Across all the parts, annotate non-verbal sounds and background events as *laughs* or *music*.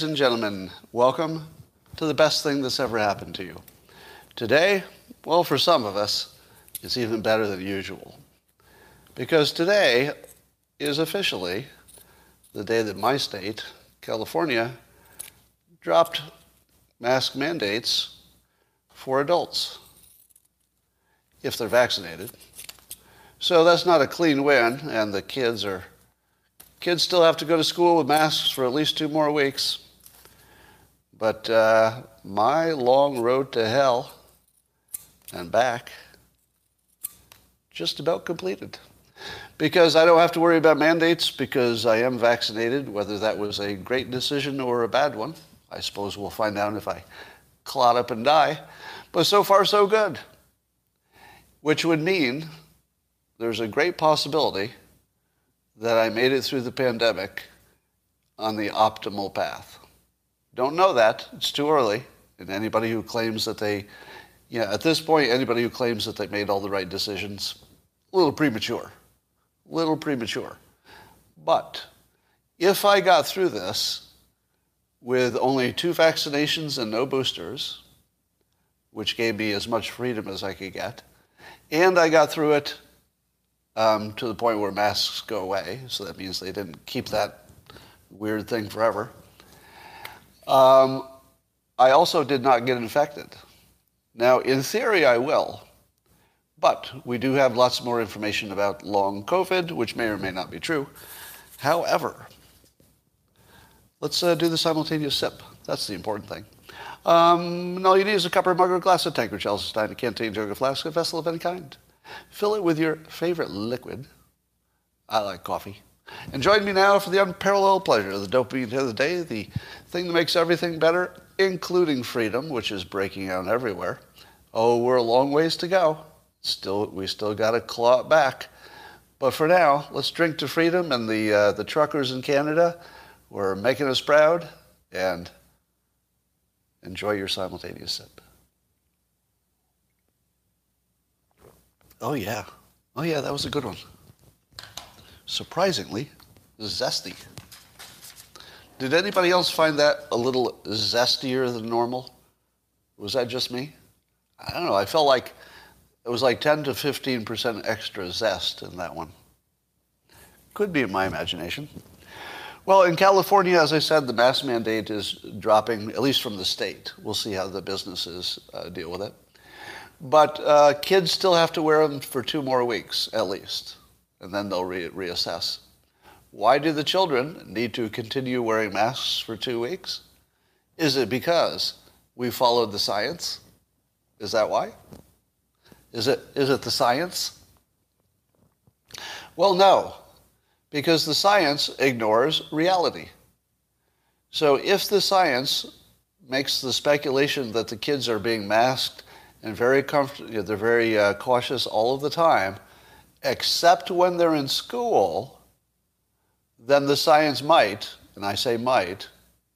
Ladies and gentlemen, welcome to the best thing that's ever happened to you. Today, well, for some of us, it's even better than usual. Because today is officially the day that my state, California, dropped mask mandates for adults if they're vaccinated. So that's not a clean win, and the kids are kids still have to go to school with masks for at least two more weeks. But uh, my long road to hell and back just about completed. Because I don't have to worry about mandates because I am vaccinated, whether that was a great decision or a bad one. I suppose we'll find out if I clot up and die. But so far, so good. Which would mean there's a great possibility that I made it through the pandemic on the optimal path. Don't know that. It's too early. And anybody who claims that they, yeah, at this point, anybody who claims that they made all the right decisions, a little premature. A little premature. But if I got through this with only two vaccinations and no boosters, which gave me as much freedom as I could get, and I got through it um, to the point where masks go away, so that means they didn't keep that weird thing forever. Um, I also did not get infected. Now, in theory, I will, but we do have lots more information about long COVID, which may or may not be true. However, let's uh, do the simultaneous sip. That's the important thing. Um, and all you need is a cup or mug or glass of tank or Chelsea stein, a canteen, jug, a flask, a vessel of any kind. Fill it with your favorite liquid. I like coffee. And join me now for the unparalleled pleasure of the dopamine of the day, the thing that makes everything better, including freedom, which is breaking out everywhere. Oh, we're a long ways to go. Still, we still got to claw it back. But for now, let's drink to freedom and the uh, the truckers in Canada were making us proud. And enjoy your simultaneous sip. Oh yeah, oh yeah, that was a good one surprisingly zesty. Did anybody else find that a little zestier than normal? Was that just me? I don't know. I felt like it was like 10 to 15% extra zest in that one. Could be in my imagination. Well, in California, as I said, the mask mandate is dropping, at least from the state. We'll see how the businesses uh, deal with it. But uh, kids still have to wear them for two more weeks, at least and then they'll re- reassess. Why do the children need to continue wearing masks for two weeks? Is it because we followed the science? Is that why? Is it, is it the science? Well, no, because the science ignores reality. So if the science makes the speculation that the kids are being masked and very they're very uh, cautious all of the time, except when they're in school, then the science might, and I say might,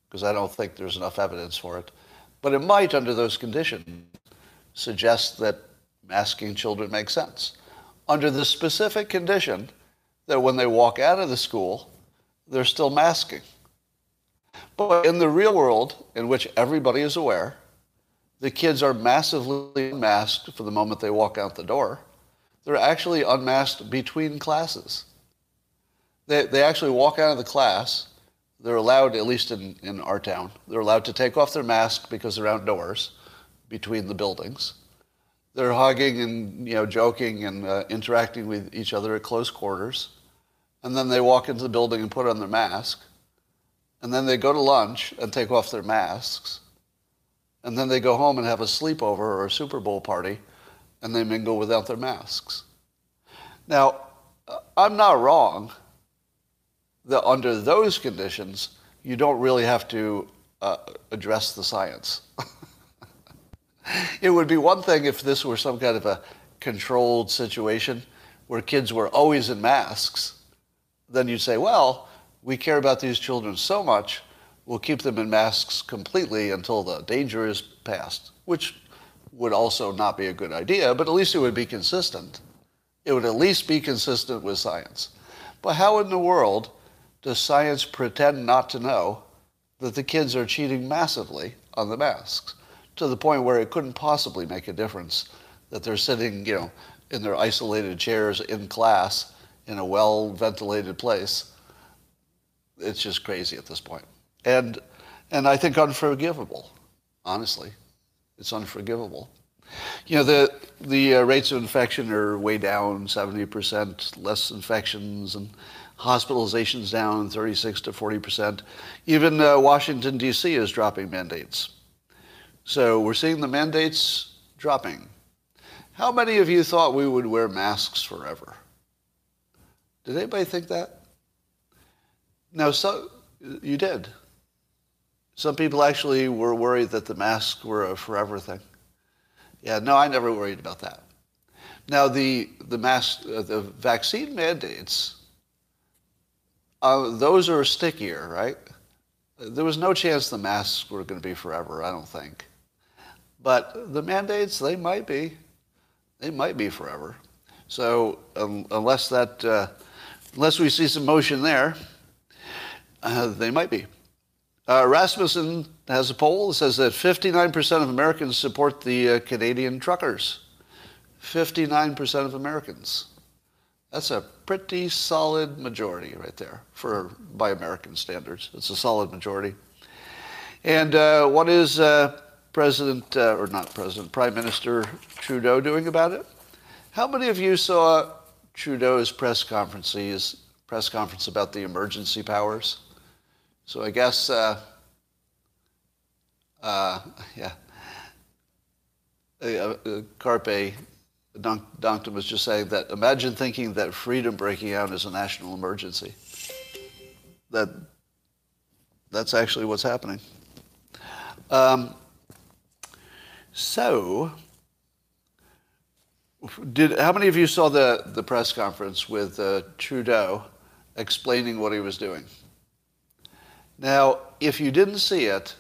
because I don't think there's enough evidence for it, but it might, under those conditions, suggest that masking children makes sense. Under the specific condition that when they walk out of the school, they're still masking. But in the real world, in which everybody is aware, the kids are massively masked for the moment they walk out the door they're actually unmasked between classes. They, they actually walk out of the class. They're allowed, at least in, in our town, they're allowed to take off their mask because they're outdoors between the buildings. They're hugging and you know, joking and uh, interacting with each other at close quarters. And then they walk into the building and put on their mask. And then they go to lunch and take off their masks. And then they go home and have a sleepover or a Super Bowl party and they mingle without their masks. Now, I'm not wrong that under those conditions, you don't really have to uh, address the science. *laughs* it would be one thing if this were some kind of a controlled situation where kids were always in masks. Then you'd say, well, we care about these children so much, we'll keep them in masks completely until the danger is past, which would also not be a good idea, but at least it would be consistent. It would at least be consistent with science. But how in the world does science pretend not to know that the kids are cheating massively on the masks to the point where it couldn't possibly make a difference that they're sitting, you know, in their isolated chairs in class in a well ventilated place. It's just crazy at this point. And and I think unforgivable, honestly. It's unforgivable. You know, the, the uh, rates of infection are way down 70%, less infections, and hospitalizations down 36 to 40%. Even uh, Washington, D.C. is dropping mandates. So we're seeing the mandates dropping. How many of you thought we would wear masks forever? Did anybody think that? No, so you did. Some people actually were worried that the masks were a forever thing. Yeah, no, I never worried about that. Now, the, the, mask, uh, the vaccine mandates, uh, those are stickier, right? There was no chance the masks were going to be forever, I don't think. But the mandates, they might be. They might be forever. So um, unless that, uh, unless we see some motion there, uh, they might be. Uh, Rasmussen has a poll that says that 59% of Americans support the uh, Canadian truckers. 59% of Americans. That's a pretty solid majority right there for by American standards. It's a solid majority. And uh, what is uh, President, uh, or not President, Prime Minister Trudeau doing about it? How many of you saw Trudeau's press conferences, press conference about the emergency powers? So I guess, uh, uh, yeah, uh Carpe Donkton was just saying that imagine thinking that freedom breaking out is a national emergency. That that's actually what's happening. Um, so, did how many of you saw the the press conference with uh, Trudeau explaining what he was doing? Now, if you didn't see it,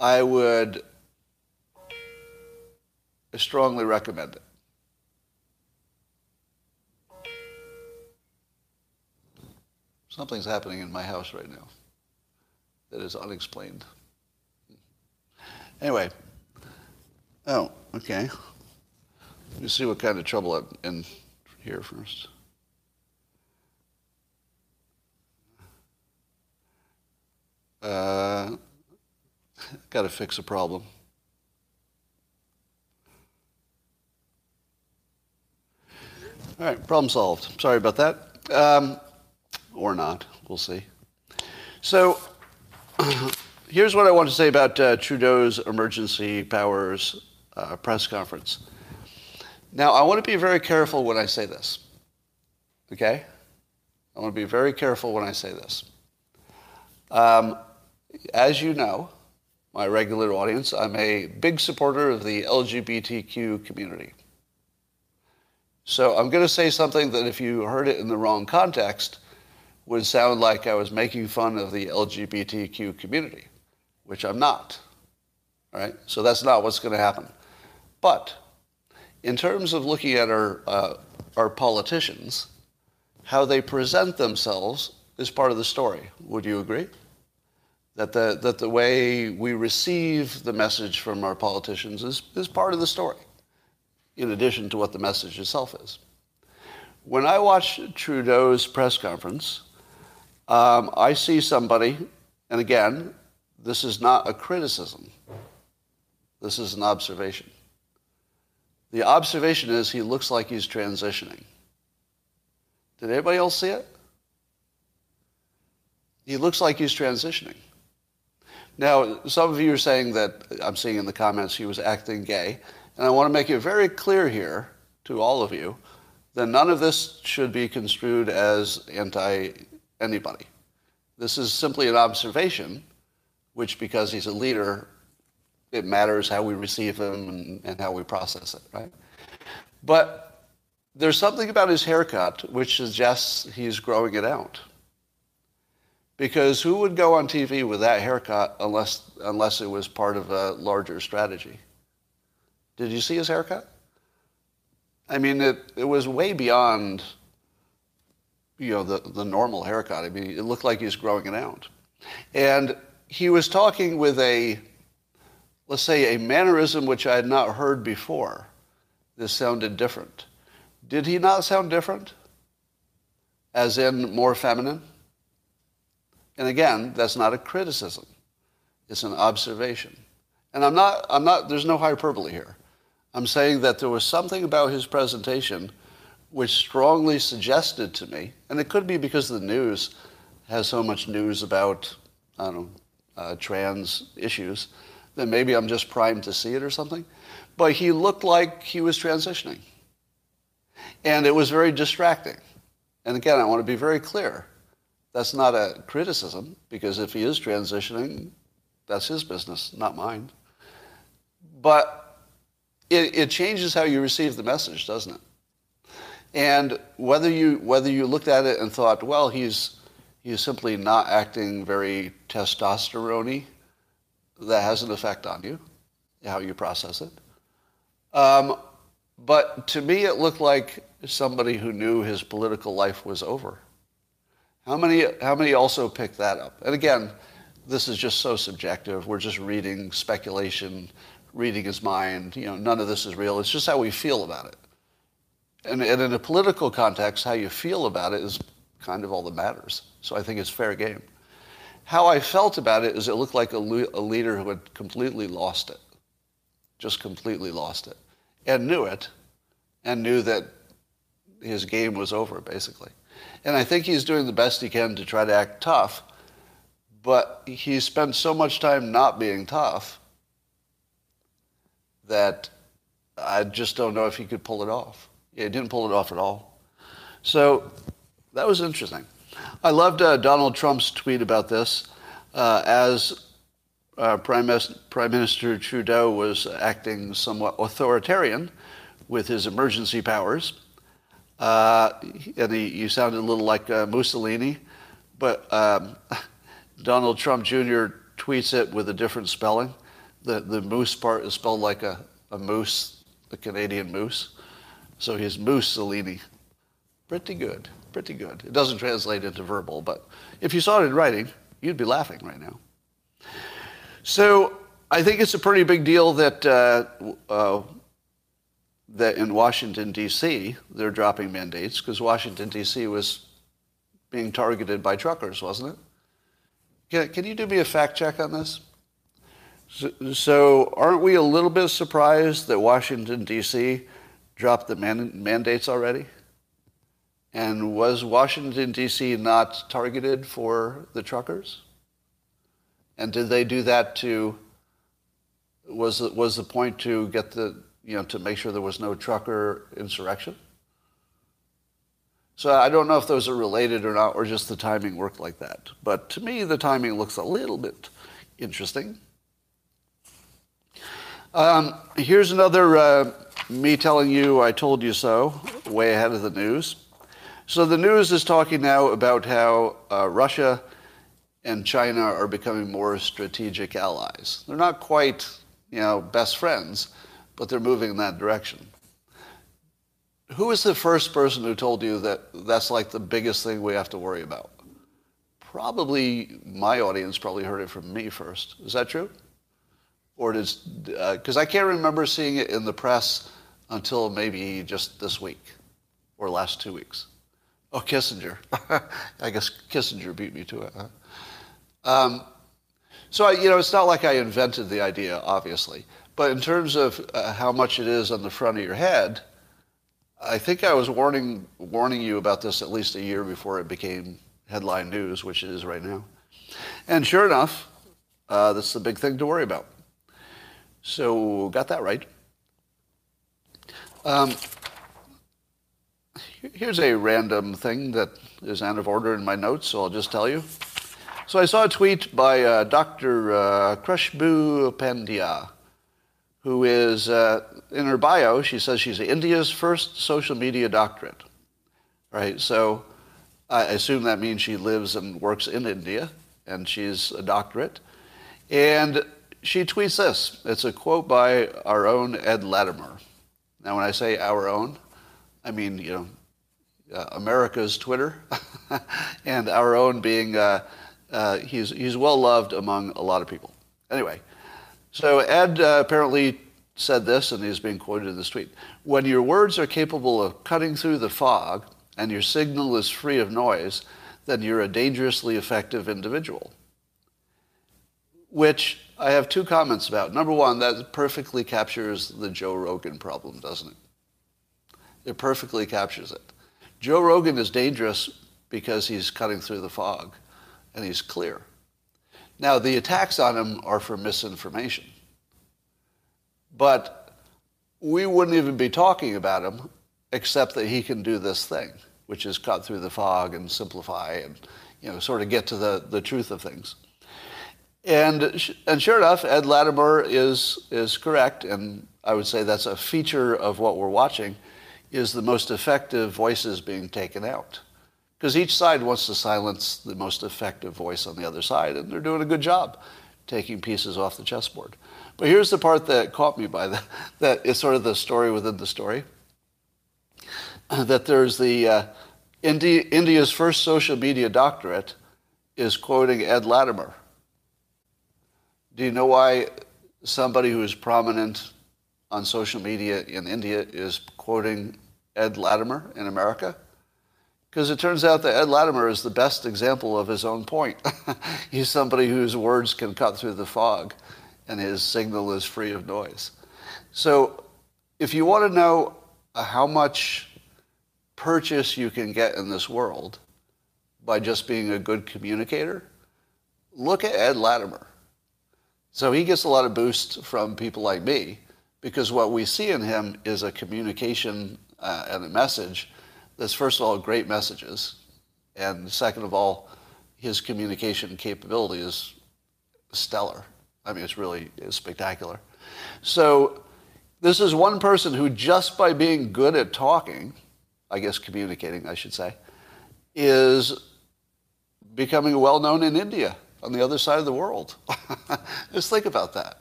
I would strongly recommend it. Something's happening in my house right now that is unexplained. Anyway, oh, okay. Let me see what kind of trouble I'm in here first. Uh, *laughs* Got to fix a problem. All right, problem solved. Sorry about that. Um, or not. We'll see. So, *clears throat* here's what I want to say about uh, Trudeau's emergency powers uh, press conference. Now, I want to be very careful when I say this. Okay? I want to be very careful when I say this. Um, as you know, my regular audience, I'm a big supporter of the LGBTQ community. So I'm going to say something that if you heard it in the wrong context would sound like I was making fun of the LGBTQ community, which I'm not. All right? So that's not what's going to happen. But in terms of looking at our, uh, our politicians, how they present themselves is part of the story. Would you agree? that the, that the way we receive the message from our politicians is, is part of the story, in addition to what the message itself is. When I watched Trudeau's press conference, um, I see somebody, and again, this is not a criticism, this is an observation. The observation is he looks like he's transitioning. Did anybody else see it? He looks like he's transitioning. Now, some of you are saying that I'm seeing in the comments he was acting gay. And I want to make it very clear here to all of you that none of this should be construed as anti anybody. This is simply an observation which because he's a leader, it matters how we receive him and, and how we process it, right? But there's something about his haircut which suggests he's growing it out. Because who would go on TV with that haircut unless, unless it was part of a larger strategy? Did you see his haircut? I mean, it, it was way beyond, you know, the, the normal haircut. I mean, it looked like he was growing it out. And he was talking with a, let's say, a mannerism which I had not heard before. This sounded different. Did he not sound different? As in more feminine? And again, that's not a criticism. It's an observation. And I'm not, I'm not, there's no hyperbole here. I'm saying that there was something about his presentation which strongly suggested to me, and it could be because the news has so much news about, I don't know, uh, trans issues, that maybe I'm just primed to see it or something. But he looked like he was transitioning. And it was very distracting. And again, I want to be very clear. That's not a criticism, because if he is transitioning, that's his business, not mine. But it, it changes how you receive the message, doesn't it? And whether you, whether you looked at it and thought, well, he's, he's simply not acting very testosterone that has an effect on you, how you process it. Um, but to me, it looked like somebody who knew his political life was over. How many, how many also picked that up? And again, this is just so subjective. We're just reading speculation, reading his mind. You know, none of this is real. It's just how we feel about it. And, and in a political context, how you feel about it is kind of all that matters. So I think it's fair game. How I felt about it is it looked like a, le- a leader who had completely lost it, just completely lost it, and knew it, and knew that his game was over, basically. And I think he's doing the best he can to try to act tough, but he spent so much time not being tough that I just don't know if he could pull it off. He didn't pull it off at all. So that was interesting. I loved uh, Donald Trump's tweet about this. Uh, as uh, Prime, Prime, Minister Trudeau was acting somewhat authoritarian with his emergency powers, uh, and he, you sounded a little like uh, Mussolini, but um, *laughs* Donald Trump Jr. tweets it with a different spelling. The, the moose part is spelled like a, a moose, a Canadian moose. So he's Mussolini. Pretty good pretty good. It doesn't translate into verbal, but if you saw it in writing, you'd be laughing right now. So I think it's a pretty big deal that uh, uh, that in Washington D.C. they're dropping mandates because Washington D.C. was being targeted by truckers, wasn't it? Can, can you do me a fact check on this? So, so aren't we a little bit surprised that Washington D.C. dropped the man, mandates already? And was Washington, D.C. not targeted for the truckers? And did they do that to, was, was the point to get the, you know, to make sure there was no trucker insurrection? So I don't know if those are related or not, or just the timing worked like that. But to me, the timing looks a little bit interesting. Um, here's another uh, me telling you I told you so, way ahead of the news. So the news is talking now about how uh, Russia and China are becoming more strategic allies. They're not quite, you know, best friends, but they're moving in that direction. Who was the first person who told you that that's like the biggest thing we have to worry about? Probably my audience probably heard it from me first. Is that true? Or does, because uh, I can't remember seeing it in the press until maybe just this week or last two weeks. Oh, Kissinger. *laughs* I guess Kissinger beat me to it. Huh? Um, so, I, you know, it's not like I invented the idea, obviously. But in terms of uh, how much it is on the front of your head, I think I was warning, warning you about this at least a year before it became headline news, which it is right now. And sure enough, uh, that's the big thing to worry about. So, got that right. Um, Here's a random thing that is out of order in my notes, so I'll just tell you. So I saw a tweet by uh, Dr. Uh, Krushbu Pandya, who is, uh, in her bio, she says she's India's first social media doctorate. Right? So I assume that means she lives and works in India, and she's a doctorate. And she tweets this. It's a quote by our own Ed Latimore. Now, when I say our own, I mean, you know, uh, America's Twitter, *laughs* and our own being, uh, uh, he's, he's well loved among a lot of people. Anyway, so Ed uh, apparently said this, and he's being quoted in this tweet. When your words are capable of cutting through the fog and your signal is free of noise, then you're a dangerously effective individual. Which I have two comments about. Number one, that perfectly captures the Joe Rogan problem, doesn't it? It perfectly captures it. Joe Rogan is dangerous because he's cutting through the fog and he's clear. Now, the attacks on him are for misinformation. But we wouldn't even be talking about him except that he can do this thing, which is cut through the fog and simplify and you know, sort of get to the, the truth of things. And, and sure enough, Ed Latimore is, is correct, and I would say that's a feature of what we're watching, is the most effective voices being taken out. Because each side wants to silence the most effective voice on the other side, and they're doing a good job taking pieces off the chessboard. But here's the part that caught me by that, *laughs* that is sort of the story within the story. *clears throat* That there's the uh, India, India's first social media doctorate is quoting Ed Latimore. Do you know why somebody who is prominent on social media in India is quoting Ed Latimore in America? Because it turns out that Ed Latimore is the best example of his own point. *laughs* He's somebody whose words can cut through the fog and his signal is free of noise. So if you want to know uh, how much purchase you can get in this world by just being a good communicator, look at Ed Latimore. So he gets a lot of boost from people like me because what we see in him is a communication uh, and a message that's, first of all, great messages. And second of all, his communication capability is stellar. I mean, it's really it's spectacular. So this is one person who just by being good at talking, I guess communicating, I should say, is becoming well known in India on the other side of the world. *laughs* Just think about that.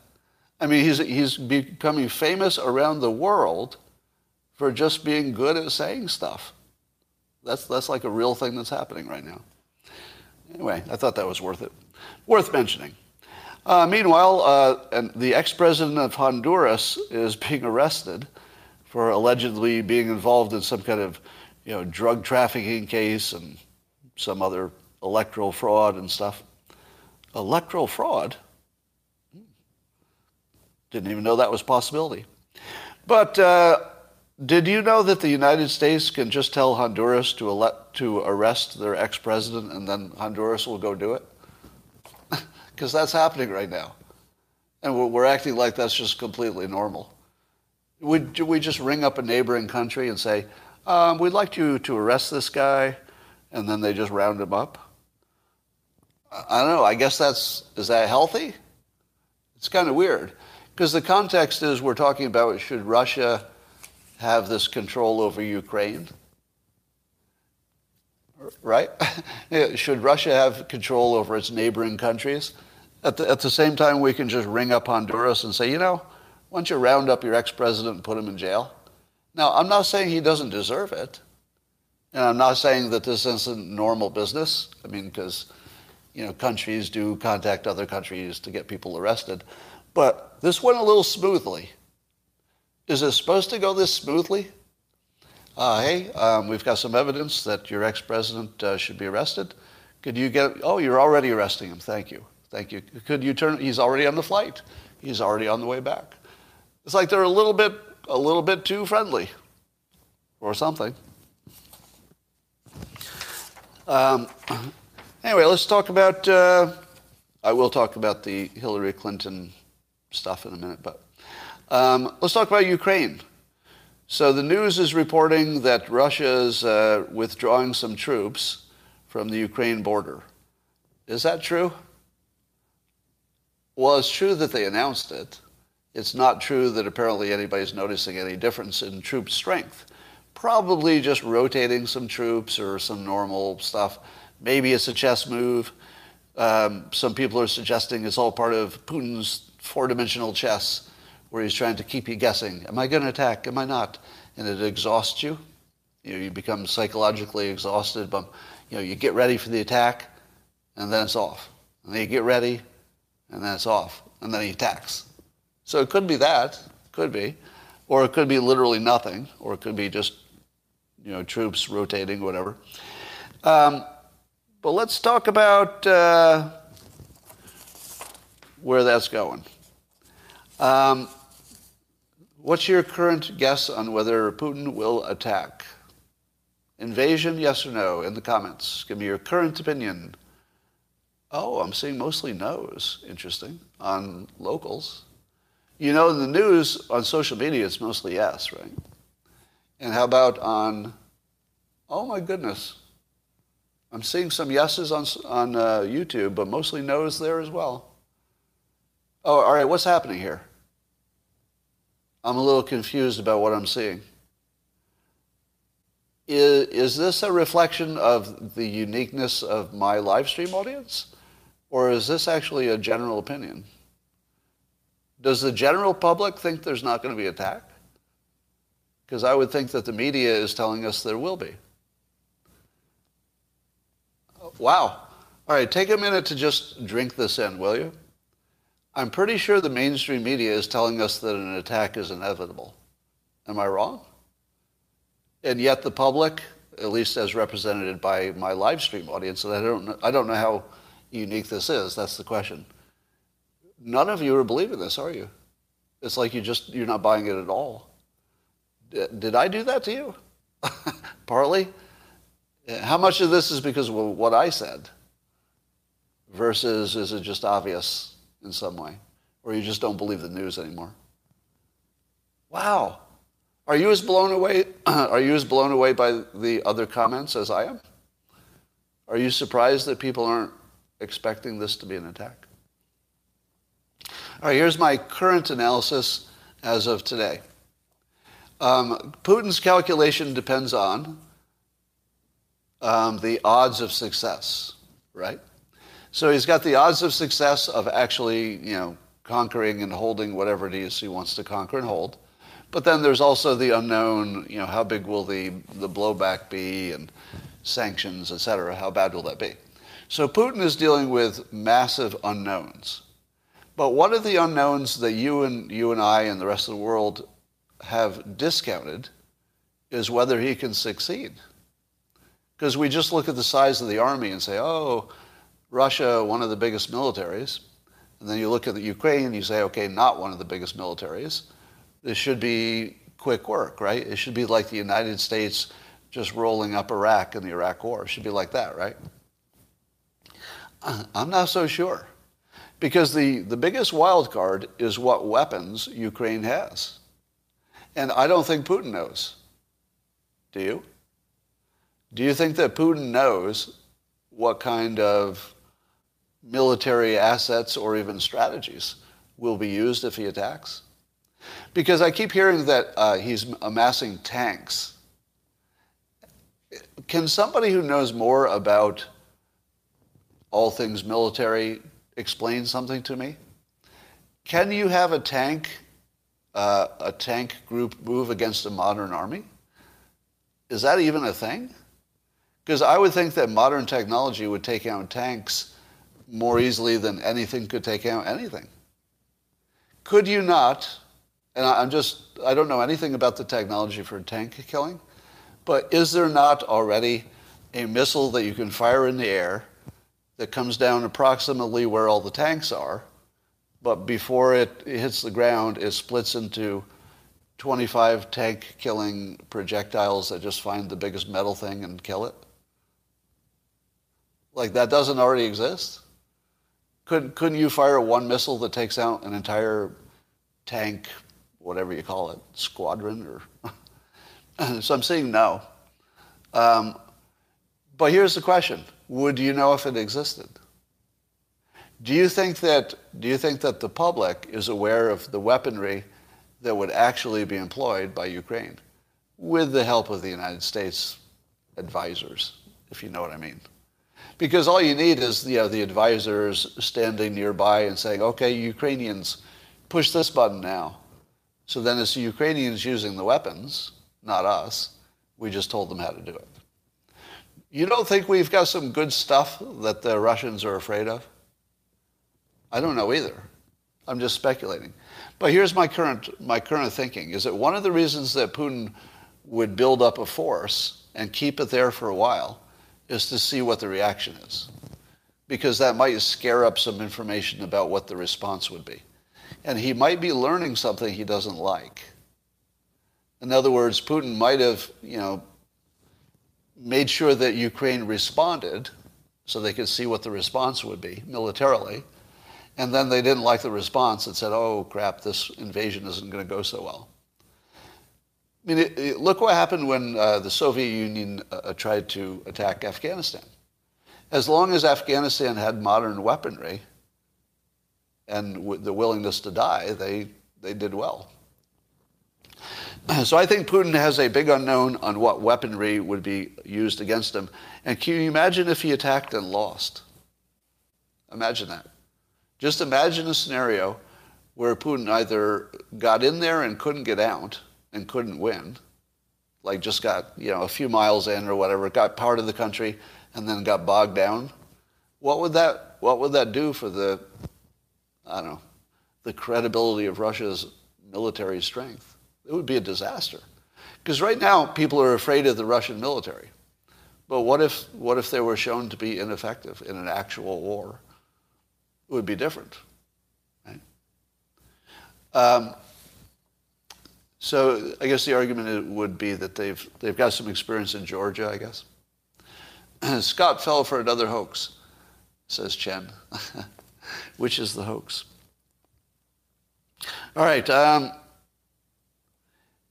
I mean, he's, he's becoming famous around the world for just being good at saying stuff. That's, that's like a real thing that's happening right now. Anyway, I thought that was worth it. Worth mentioning. Uh, meanwhile, uh, and the ex-president of Honduras is *laughs* being arrested for allegedly being involved in some kind of, you know, drug trafficking case and some other electoral fraud and stuff electoral fraud. Didn't even know that was a possibility. But uh, did you know that the United States can just tell Honduras to, elect, to arrest their ex president and then Honduras will go do it? *laughs* Because that's happening right now. And we're, we're, acting like that's just completely normal. Would we just ring up a neighboring country and say, um, we'd like you to arrest this guy, and then they just round him up? I don't know. I guess that's, is that healthy? It's kind of weird. Because the context is we're talking about should Russia have this control over Ukraine? Right? *laughs* should Russia have control over its neighboring countries? At the, at the same time, we can just ring up Honduras and say, you know, why don't you round up your ex president and put him in jail? Now, I'm not saying he doesn't deserve it. And I'm not saying that this isn't normal business. I mean, because you know, countries do contact other countries to get people arrested. But this went a little smoothly. Is it supposed to go this smoothly? Uh, hey, um, we've got some evidence that your ex-president uh, should be arrested. Could you get? Oh, you're already arresting him. Thank you. Thank you. Could you turn? He's already on the flight. He's already on the way back. It's like they're a little bit, a little bit too friendly, or something. Um, Anyway, let's talk about. Uh, I will talk about the Hillary Clinton stuff in a minute, but um, let's talk about Ukraine. So the news is reporting that Russia is uh, withdrawing some troops from the Ukraine border. Is that true? Well, it's true that they announced it. It's not true that apparently anybody's noticing any difference in troop strength. Probably just rotating some troops or some normal stuff. Maybe it's a chess move. Um, some people are suggesting it's all part of Putin's four-dimensional chess, where he's trying to keep you guessing. Am I going to attack? Am I not? And it exhausts you. You know, you become psychologically exhausted. But you know, you get ready for the attack, and then it's off. And then you get ready, and then it's off. And then he attacks. So it could be that, could be, or it could be literally nothing, or it could be just, you know, troops rotating, whatever. Um, but let's talk about uh, where that's going. Um, what's your current guess on whether Putin will attack? Invasion, yes or no, in the comments. Give me your current opinion. Oh, I'm seeing mostly no's. Interesting. On locals. You know, the news, on social media, it's mostly yes, right? And how about on, oh my goodness, I'm seeing some yeses on, on uh, YouTube, but mostly no's there as well. Oh, all right, what's happening here? I'm a little confused about what I'm seeing. Is, is this a reflection of the uniqueness of my live stream audience? Or is this actually a general opinion? Does the general public think there's not going to be attack? Because I would think that the media is telling us there will be. Wow. All right, take a minute to just drink this in, will you? I'm pretty sure the mainstream media is telling us that an attack is inevitable. Am I wrong? And yet the public, at least as represented by my live stream audience, and I don't know, I don't know how unique this is, that's the question. None of you are believing this, are you? It's like you just you're not buying it at all. Did I do that to you? *laughs* Partly. How much of this is because of what I said versus is it just obvious in some way? Or you just don't believe the news anymore? Wow. Are you as blown away *clears throat* are you as blown away by the other comments as I am? Are you surprised that people aren't expecting this to be an attack? All right, here's my current analysis as of today. Um, Putin's calculation depends on um, the odds of success, right? So he's got the odds of success of actually, you know, conquering and holding whatever it is he wants to conquer and hold. But then there's also the unknown, you know, how big will the, the blowback be and sanctions, et cetera, how bad will that be? So Putin is dealing with massive unknowns. But one of the unknowns that you and, you and I and the rest of the world have discounted is whether he can succeed. Because we just look at the size of the army and say, oh, Russia, one of the biggest militaries. And then you look at the Ukraine and you say, okay, not one of the biggest militaries. This should be quick work, right? It should be like the United States just rolling up Iraq in the Iraq War. It should be like that, right? *clears throat* I'm not so sure. Because the, the biggest wild card is what weapons Ukraine has. And I don't think Putin knows. Do you? Do you think that Putin knows what kind of military assets or even strategies will be used if he attacks? Because I keep hearing that uh, he's amassing tanks. Can somebody who knows more about all things military explain something to me? Can you have a tank, uh, a tank group move against a modern army? Is that even a thing? Because I would think that modern technology would take out tanks more easily than anything could take out anything. Could you not, and I'm just, I don't know anything about the technology for tank killing, but is there not already a missile that you can fire in the air that comes down approximately where all the tanks are, but before it hits the ground, it splits into 25 tank killing projectiles that just find the biggest metal thing and kill it? Like that doesn't already exist? Couldn't, couldn't you fire one missile that takes out an entire tank, whatever you call it, squadron? Or *laughs* so I'm saying no. Um, but here's the question: Would you know if it existed? Do you think that do you think that the public is aware of the weaponry that would actually be employed by Ukraine with the help of the United States advisors, if you know what I mean? Because all you need is you know, the advisors standing nearby and saying, okay, Ukrainians, push this button now. So then it's the Ukrainians using the weapons, not us. We just told them how to do it. You don't think we've got some good stuff that the Russians are afraid of? I don't know either. I'm just speculating. But here's my current, my current thinking, is that one of the reasons that Putin would build up a force and keep it there for a while is to see what the reaction is. Because that might scare up some information about what the response would be. And he might be learning something he doesn't like. In other words, Putin might have, you know, made sure that Ukraine responded so they could see what the response would be militarily. And then they didn't like the response and said, oh, crap, this invasion isn't going to go so well. I mean, it, it, look what happened when uh, the Soviet Union uh, tried to attack Afghanistan. As long as Afghanistan had modern weaponry and w- the willingness to die, they, they did well. So I think Putin has a big unknown on what weaponry would be used against him. And can you imagine if he attacked and lost? Imagine that. Just imagine a scenario where Putin either got in there and couldn't get out and couldn't win, like just got you know a few miles in or whatever, got part of the country and then got bogged down. What would that what would that do for the I don't know the credibility of Russia's military strength? It would be a disaster. Because right now people are afraid of the Russian military. But what if what if they were shown to be ineffective in an actual war? It would be different. Right? Um, so I guess the argument would be that they've, they've got some experience in Georgia, I guess. *clears throat* Scott fell for another hoax, says Chen. *laughs* Which is the hoax? All right. Um,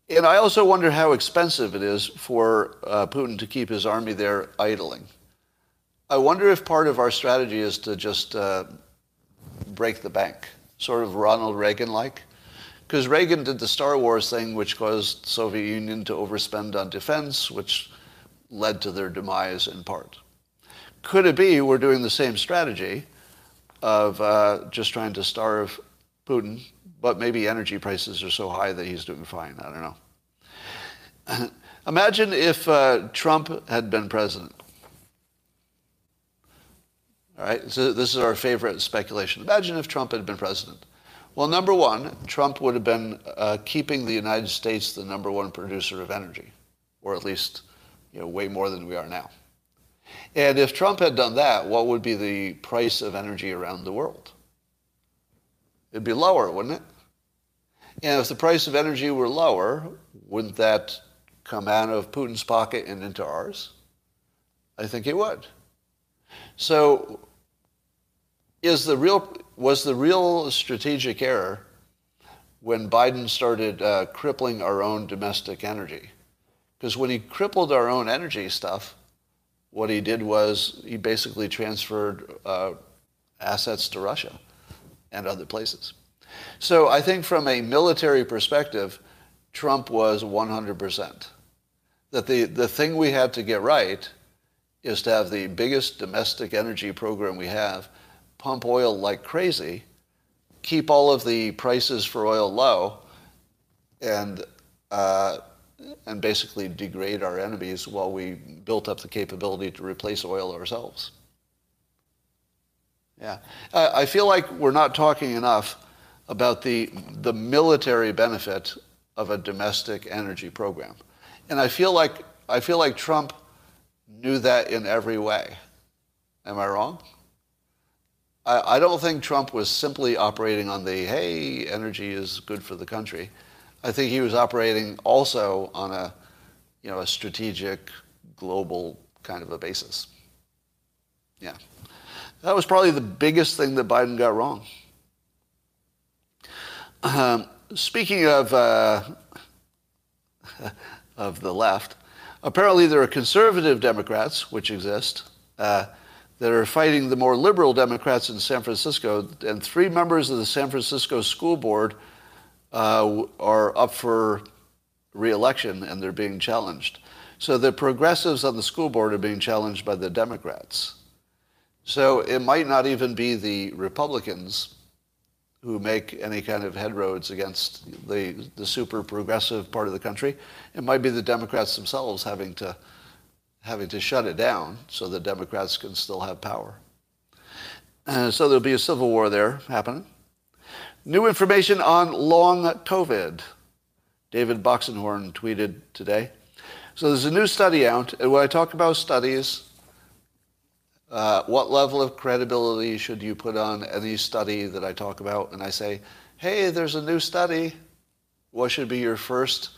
and I also wonder how expensive it is for uh, Putin to keep his army there idling. I wonder if part of our strategy is to just uh, break the bank, sort of Ronald Reagan like. Because Reagan did the Star Wars thing, which caused Soviet Union to overspend on defense, which led to their demise in part. Could it be we're doing the same strategy of uh, just trying to starve Putin, but maybe energy prices are so high that he's doing fine? I don't know. *clears throat* Imagine if uh, Trump had been president. All right, so this is our favorite speculation. Imagine if Trump had been president. Well, number one, Trump would have been uh, keeping the United States the number one producer of energy, or at least you know, way more than we are now. And if Trump had done that, what would be the price of energy around the world? It'd be lower, wouldn't it? And if the price of energy were lower, wouldn't that come out of Putin's pocket and into ours? I think it would. So is the real, was the real strategic error when Biden started uh, crippling our own domestic energy. Because when he crippled our own energy stuff, what he did was he basically transferred uh, assets to Russia and other places. So I think from a military perspective, Trump was 100%. That the, the thing we had to get right is to have the biggest domestic energy program we have pump oil like crazy, keep all of the prices for oil low, and uh, and basically degrade our enemies while we built up the capability to replace oil ourselves. Yeah, I, I feel like we're not talking enough about the the military benefit of a domestic energy program, and I feel like I feel like Trump knew that in every way. Am I wrong? I, I don't think Trump was simply operating on the, hey, energy is good for the country. I think he was operating also on a, you know, a strategic, global kind of a basis. Yeah. That was probably the biggest thing that Biden got wrong. Um, speaking of, uh, *laughs* of the left, apparently there are conservative Democrats, which exist, uh, that are fighting the more liberal Democrats in San Francisco, and three members of the San Francisco School Board uh, are up for reelection and they're being challenged. So the progressives on the school board are being challenged by the Democrats. So it might not even be the Republicans who make any kind of headroads against the, the super progressive part of the country. It might be the Democrats themselves having to, having to shut it down so the Democrats can still have power. Uh, so there'll be a civil war there happening. New information on long COVID. David Boxenhorn tweeted today. So there's a new study out, and when I talk about studies, uh, what level of credibility should you put on any study that I talk about? And I say, hey, there's a new study. What should be your first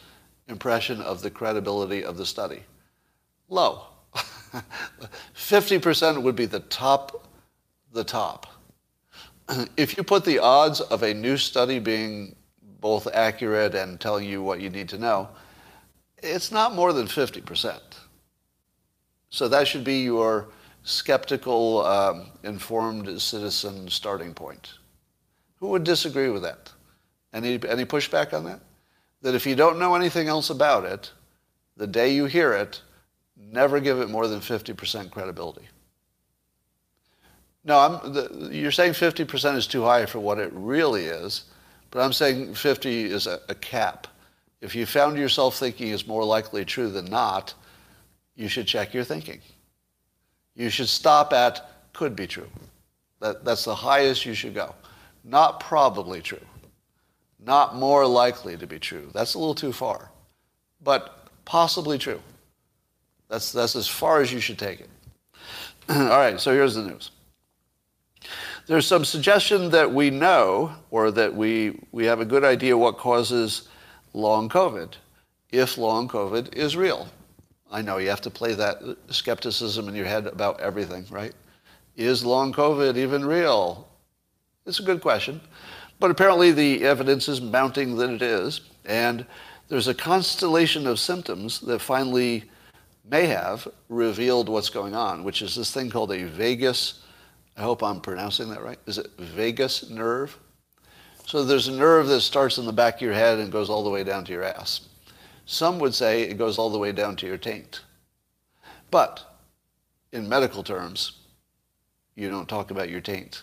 impression of the credibility of the study? Low. 50% would be the top, the top. If you put the odds of a new study being both accurate and telling you what you need to know, it's not more than 50%. So that should be your skeptical, um, informed citizen starting point. Who would disagree with that? Any, any pushback on that? That if you don't know anything else about it, the day you hear it, never give it more than 50% credibility. No, I'm, the, you're saying 50% is too high for what it really is, but I'm saying 50 is a, a cap. If you found yourself thinking is more likely true than not, you should check your thinking. You should stop at could be true. That, that's the highest you should go. Not probably true. Not more likely to be true. That's a little too far. But possibly true. That's, that's as far as you should take it. *clears throat* All right, so here's the news. There's some suggestion that we know or that we, we have a good idea what causes long COVID, if long COVID is real. I know you have to play that skepticism in your head about everything, right? Is long COVID even real? It's a good question. But apparently the evidence is mounting that it is. And there's a constellation of symptoms that finally may have revealed what's going on, which is this thing called a vagus, I hope I'm pronouncing that right. Is it vagus nerve? So there's a nerve that starts in the back of your head and goes all the way down to your ass. Some would say it goes all the way down to your taint. But in medical terms, you don't talk about your taint.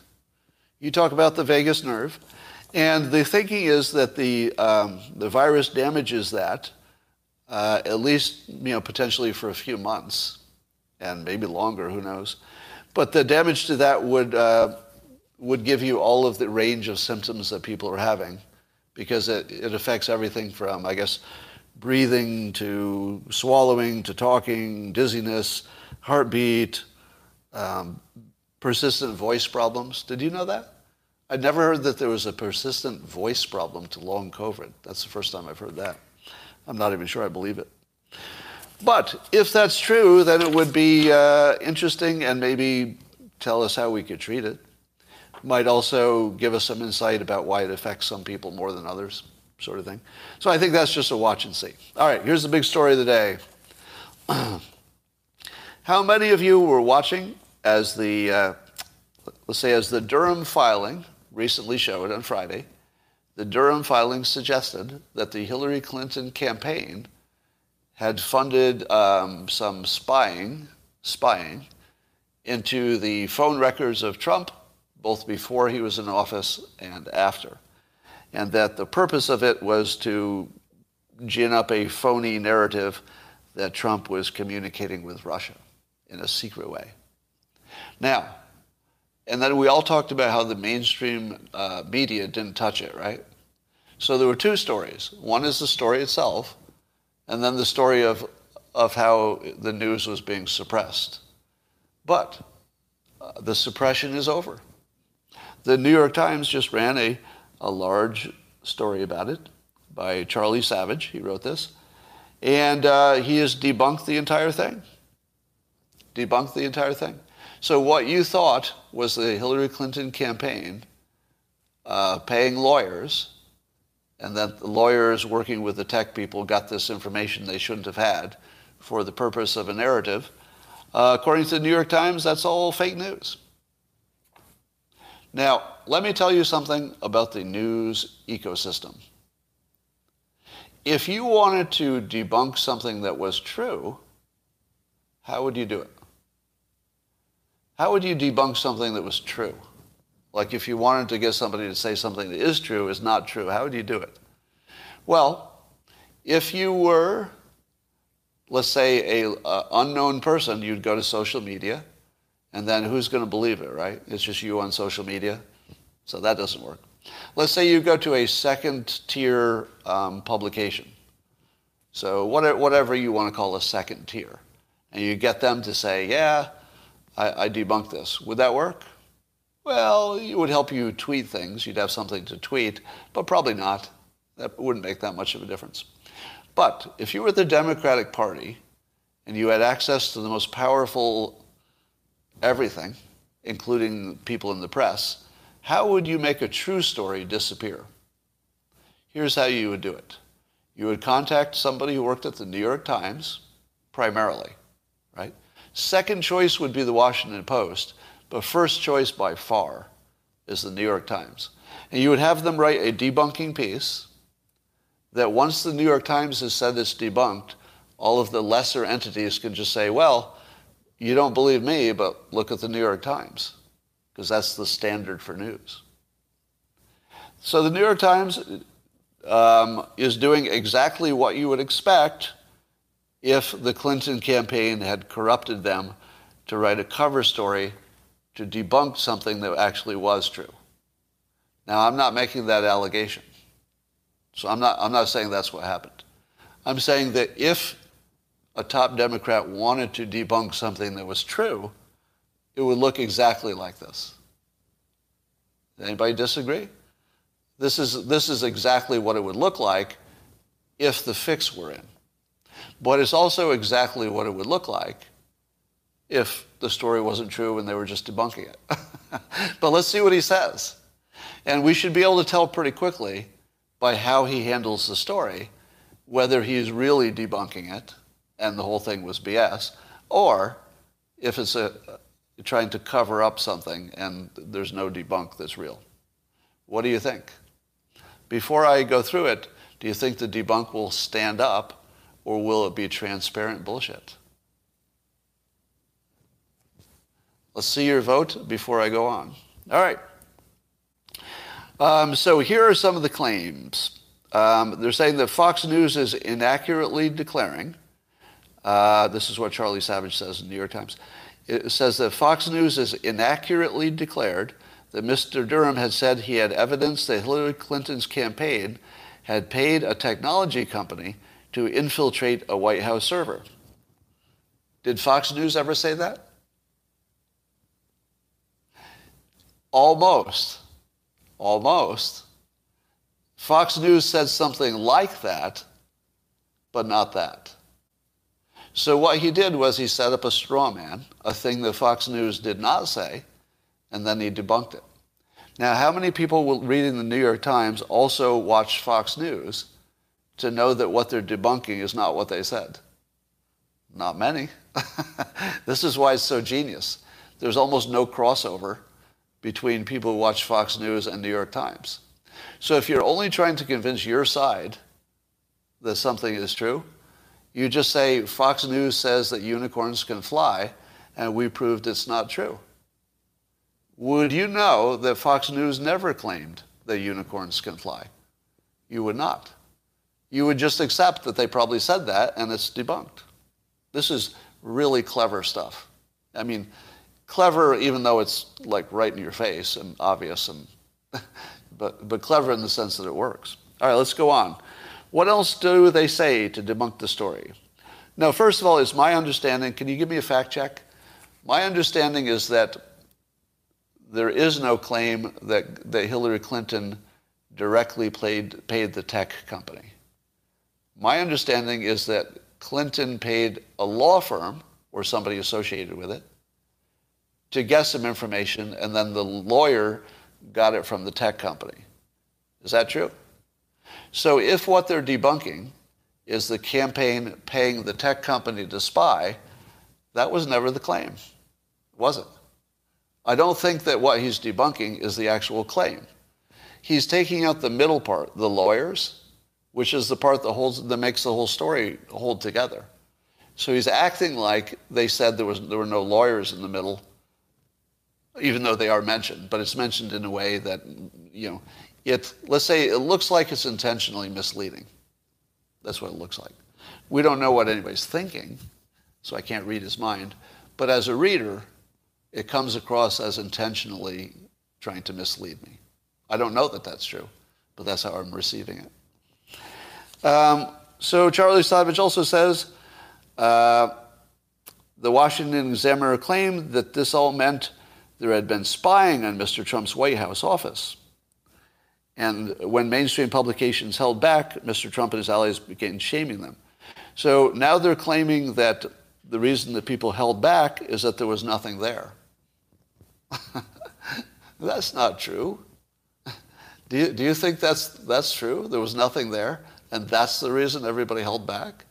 You talk about the vagus nerve. And the thinking is that the, um, the virus damages that, uh, at least you know, potentially for a few months, and maybe longer, who knows. But the damage to that would, uh, would give you all of the range of symptoms that people are having because it, it affects everything from, I guess, breathing to swallowing to talking, dizziness, heartbeat, um, persistent voice problems. Did you know that? I'd never heard that there was a persistent voice problem to long COVID. That's the first time I've heard that. I'm not even sure I believe it. But if that's true, then it would be uh, interesting and maybe tell us how we could treat it. Might also give us some insight about why it affects some people more than others sort of thing. So I think that's just a watch and see. All right, here's the big story of the day. *clears throat* How many of you were watching as the, uh, let's say, as the Durham filing recently showed on Friday? The Durham filing suggested that the Hillary Clinton campaign had funded um, some spying, spying into the phone records of Trump, both before he was in office and after and that the purpose of it was to gin up a phony narrative that Trump was communicating with Russia in a secret way. Now, and then we all talked about how the mainstream uh, media didn't touch it, right? So there were two stories. One is the story itself, and then the story of, of how the news was being suppressed. But uh, the suppression is over. The New York Times just ran a a large story about it by Charlie Savage. He wrote this. And uh, he has debunked the entire thing. Debunked the entire thing. So, what you thought was the Hillary Clinton campaign uh, paying lawyers, and that the lawyers working with the tech people got this information they shouldn't have had for the purpose of a narrative, Uh, according to the New York Times, that's all fake news. Now, let me tell you something about the news ecosystem. If you wanted to debunk something that was true, how would you do it? How would you debunk something that was true? Like if you wanted to get somebody to say something that is true is not true, how would you do it? Well, if you were, let's say, a, unknown person, you'd go to social media, and then who's going to believe it, right? It's just you on social media, so that doesn't work. Let's say you go to a second tier um, publication, so whatever you want to call a second tier, and you get them to say, yeah, I, I this. Would that work? Well, it would help you tweet things. You'd have something to tweet, but probably not. That wouldn't make that much of a difference. But if you were the Democratic Party and you had access to the most powerful everything, including people in the press, how would you make a true story disappear? Here's how you would do it. You would contact somebody who worked at the New York Times, primarily? Second choice would be the Washington Post, but first choice by far is the New York Times. And you would have them write a debunking piece that once the New York Times has said it's debunked, all of the lesser entities can just say, well, you don't believe me, but look at the New York Times, because that's the standard for news. So the New York Times um, is doing exactly what you would expect if the Clinton campaign had corrupted them to write a cover story to debunk something that actually was true. Now, I'm not making that allegation. So I'm not, I'm not saying that's what happened. I'm saying that if a top Democrat wanted to debunk something that was true, it would look exactly like this. Anybody disagree? This is, this is exactly what it would look like if the fix were in. But it's also exactly what it would look like if the story wasn't true and they were just debunking it. *laughs* but let's see what he says. And we should be able to tell pretty quickly by how he handles the story whether he's really debunking it and the whole thing was BS, or if it's a, trying to cover up something and there's no debunk that's real. What do you think? Before I go through it, do you think the debunk will stand up or will it be transparent bullshit? Let's see your vote before I go on. All right. Um, so here are some of the claims. Um, they're saying that Fox News is inaccurately declaring. Uh, this is what Charlie Savage says in the New York Times. It says that Fox News is inaccurately declared that Mr. Durham had said he had evidence that Hillary Clinton's campaign had paid a technology company to infiltrate a White House server. Did Fox News ever say that? Almost. Almost. Fox News said something like that, but not that. So what he did was he set up a straw man, a thing that Fox News did not say, and then he debunked it. Now, how many people reading the New York Times also watch Fox News to know that what they're debunking is not what they said? Not many. *laughs* this is why it's so genius. There's almost no crossover between people who watch Fox News and New York Times. So if you're only trying to convince your side that something is true, you just say Fox News says that unicorns can fly, and we proved it's not true. Would you know that Fox News never claimed that unicorns can fly? You would not. You would just accept that they probably said that and it's debunked. This is really clever stuff. I mean, clever even though it's like right in your face and obvious and *laughs* but but clever in the sense that it works. All right, let's go on. What else do they say to debunk the story? Now, first of all, it's my understanding. Can you give me a fact check? My understanding is that there is no claim that, that Hillary Clinton directly played, paid the tech company. My understanding is that Clinton paid a law firm or somebody associated with it to get some information, and then the lawyer got it from the tech company. Is that true? So if what they're debunking is the campaign paying the tech company to spy, That was never the claim, was it? I don't think that what he's debunking is the actual claim. He's taking out the middle part, the lawyers, which is the part that holds that makes the whole story hold together. So he's acting like they said there was there were no lawyers in the middle, even though they are mentioned, but it's mentioned in a way that you know it let's say it looks like it's intentionally misleading. That's what it looks like. We don't know what anybody's thinking, so I can't read his mind. But as a reader, it comes across as intentionally trying to mislead me. I don't know that that's true, but that's how I'm receiving it. Um, so Charlie Savage also says uh, the Washington Examiner claimed that this all meant there had been spying on Mr. Trump's White House office. And when mainstream publications held back, Mr. Trump and his allies began shaming them. So now they're claiming that the reason that people held back is that there was nothing there. *laughs* that's not true. *laughs* Do you, do you think that's, that's true? There was nothing there, and that's the reason everybody held back?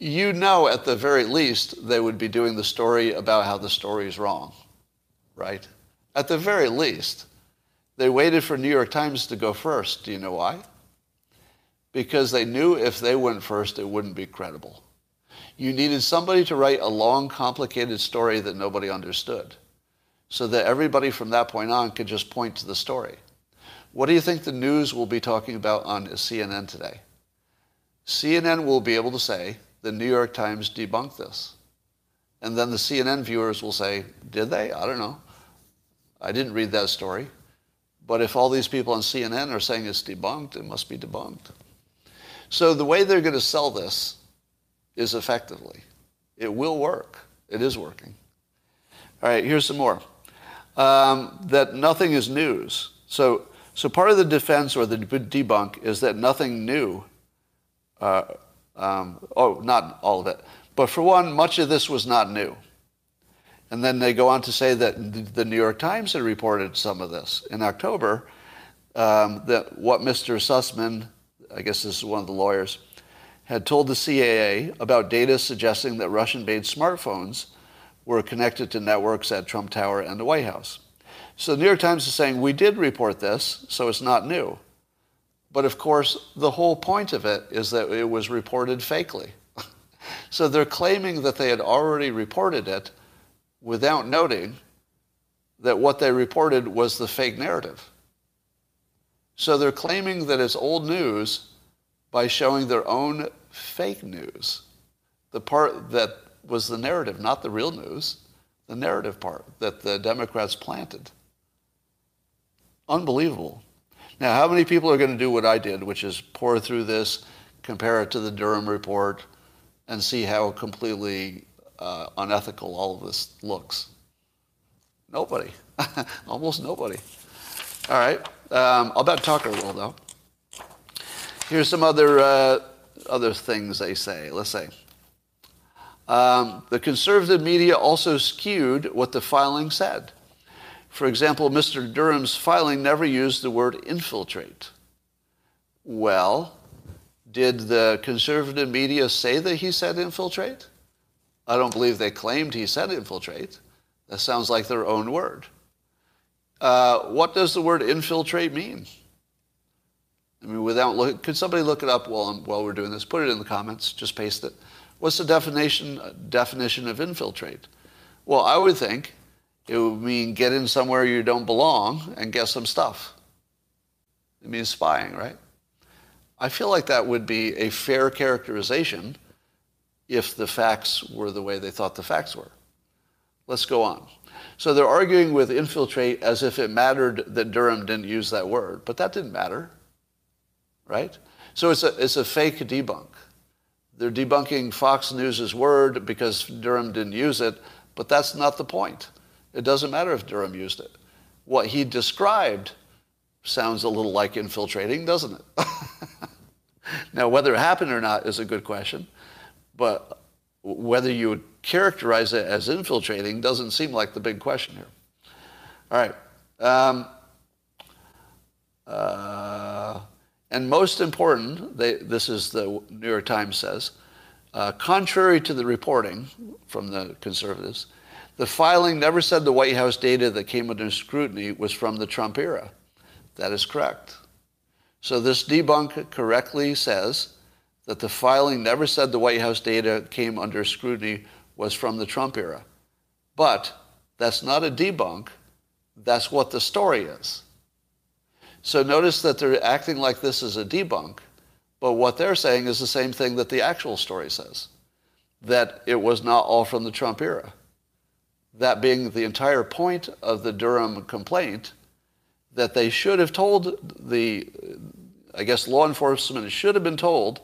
You know, at the very least, they would be doing the story about how the story is wrong, right? At the very least. They waited for New York Times to go first. Do you know why? Because they knew if they went first, it wouldn't be credible. You needed somebody to write a long, complicated story that nobody understood so that everybody from that point on could just point to the story. What do you think the news will be talking about on CNN today? CNN will be able to say, the New York Times debunked this. And then the CNN viewers will say, did they? I don't know. I didn't read that story. But if all these people on CNN are saying it's debunked, it must be debunked. So the way they're going to sell this is effectively. It will work. It is working. All right, here's some more. Um, that nothing is news. So, so part of the defense or the debunk is that nothing new. Uh, um, oh, not all of it. But for one, much of this was not new. And then they go on to say that the New York Times had reported some of this in October. Um, that what Mr. Sussmann, I guess this is one of the lawyers, had told the CIA about data suggesting that Russian made smartphones were connected to networks at Trump Tower and the White House. So the New York Times is saying, we did report this, so it's not new. But of course, the whole point of it is that it was reported fakely. *laughs* so they're claiming that they had already reported it without noting that what they reported was the fake narrative. So they're claiming that it's old news by showing their own fake news, the part that was the narrative, not the real news, the narrative part that the Democrats planted. Unbelievable. Now, how many people are going to do what I did, which is pour through this, compare it to the Durham report, and see how completely uh, unethical all of this looks? Nobody. *laughs* Almost nobody. All right. Um, I'll bet Tucker will, though. Here's some other, uh, other things they say. Let's say. Um, the conservative media also skewed what the filing said. For example, Mr. Durham's filing never used the word infiltrate. Well, did the conservative media say that he said infiltrate? I don't believe they claimed he said infiltrate. That sounds like their own word. Uh, what does the word infiltrate mean? I mean, without look, could somebody look it up while, while we're doing this? Put it in the comments. Just paste it. What's the definition definition of infiltrate? Well, I would think it would mean get in somewhere you don't belong and get some stuff. It means spying, right? I feel like that would be a fair characterization if the facts were the way they thought the facts were. Let's go on. So they're arguing with infiltrate as if it mattered that Durham didn't use that word, but that didn't matter, right? So it's a, it's a fake debunk. They're debunking Fox News' word because Durham didn't use it, but that's not the point. It doesn't matter if Durham used it. What he described sounds a little like infiltrating, doesn't it? *laughs* now, whether it happened or not is a good question, but whether you would characterize it as infiltrating doesn't seem like the big question here. All right. Um, uh, and most important, they, this is the New York Times says, Uh, contrary to the reporting from the conservatives, the filing never said the White House data that came under scrutiny was from the Trump era. That is correct. So this debunk correctly says that the filing never said the White House data came under scrutiny was from the Trump era. But that's not a debunk. That's what the story is. So notice that they're acting like this is a debunk, but what they're saying is the same thing that the actual story says, that it was not all from the Trump era. That being the entire point of the Durham complaint, that they should have told the, I guess law enforcement should have been told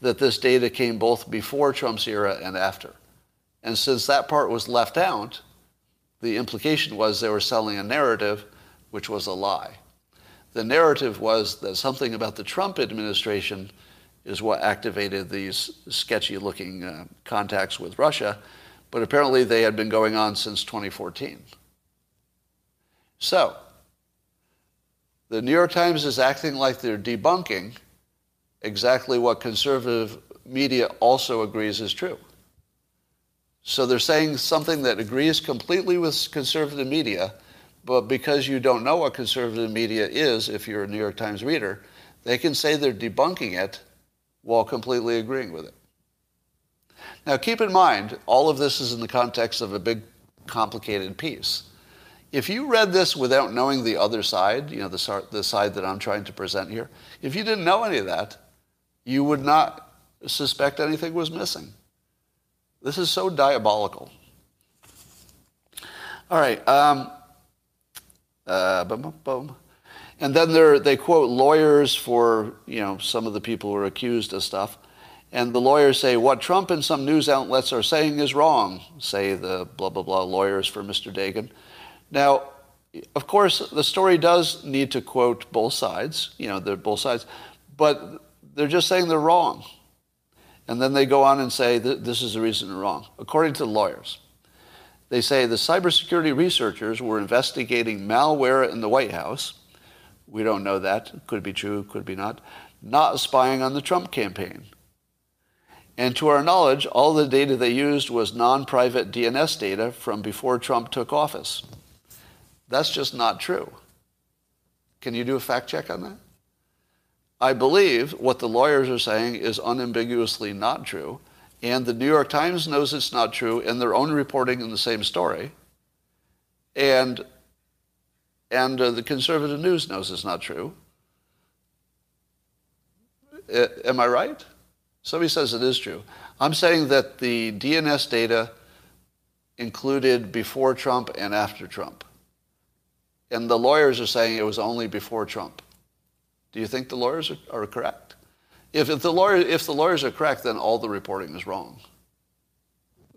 that this data came both before Trump's era and after. And since that part was left out, the implication was they were selling a narrative which was a lie the narrative was that something about the Trump administration is what activated these sketchy looking uh, contacts with Russia, but apparently they had been going on since 2014. So, the New York Times is acting like they're debunking exactly what conservative media also agrees is true. So they're saying something that agrees completely with conservative media but because you don't know what conservative media is, if you're a New York Times reader, they can say they're debunking it while completely agreeing with it. Now, keep in mind, all of this is in the context of a big, complicated piece. If you read this without knowing the other side, you know, the, the side that I'm trying to present here, if you didn't know any of that, you would not suspect anything was missing. This is so diabolical. All right. Um, uh. And then they quote lawyers for you know some of the people who are accused of stuff. And the lawyers say, what Trump and some news outlets are saying is wrong, say the blah, blah, blah lawyers for Mr. Dagon. Now, of course, the story does need to quote both sides, you know, they're both sides, but they're just saying they're wrong. And then they go on and say, this is the reason they're wrong, according to the lawyers. They say the cybersecurity researchers were investigating malware in the White House. We don't know that. Could be true, could be not. Not spying on the Trump campaign. And to our knowledge, all the data they used was non private DNS data from before Trump took office. That's just not true. Can you do a fact check on that? I believe what the lawyers are saying is unambiguously not true and the New York Times knows it's not true in their own reporting in the same story. And, and uh, the conservative news knows it's not true. I, am I right? Somebody says it is true. I'm saying that the DNS data included before Trump and after Trump. And the lawyers are saying it was only before Trump. Do you think the lawyers are, are correct? If, if, the lawyer, if the lawyers are correct, then all the reporting is wrong,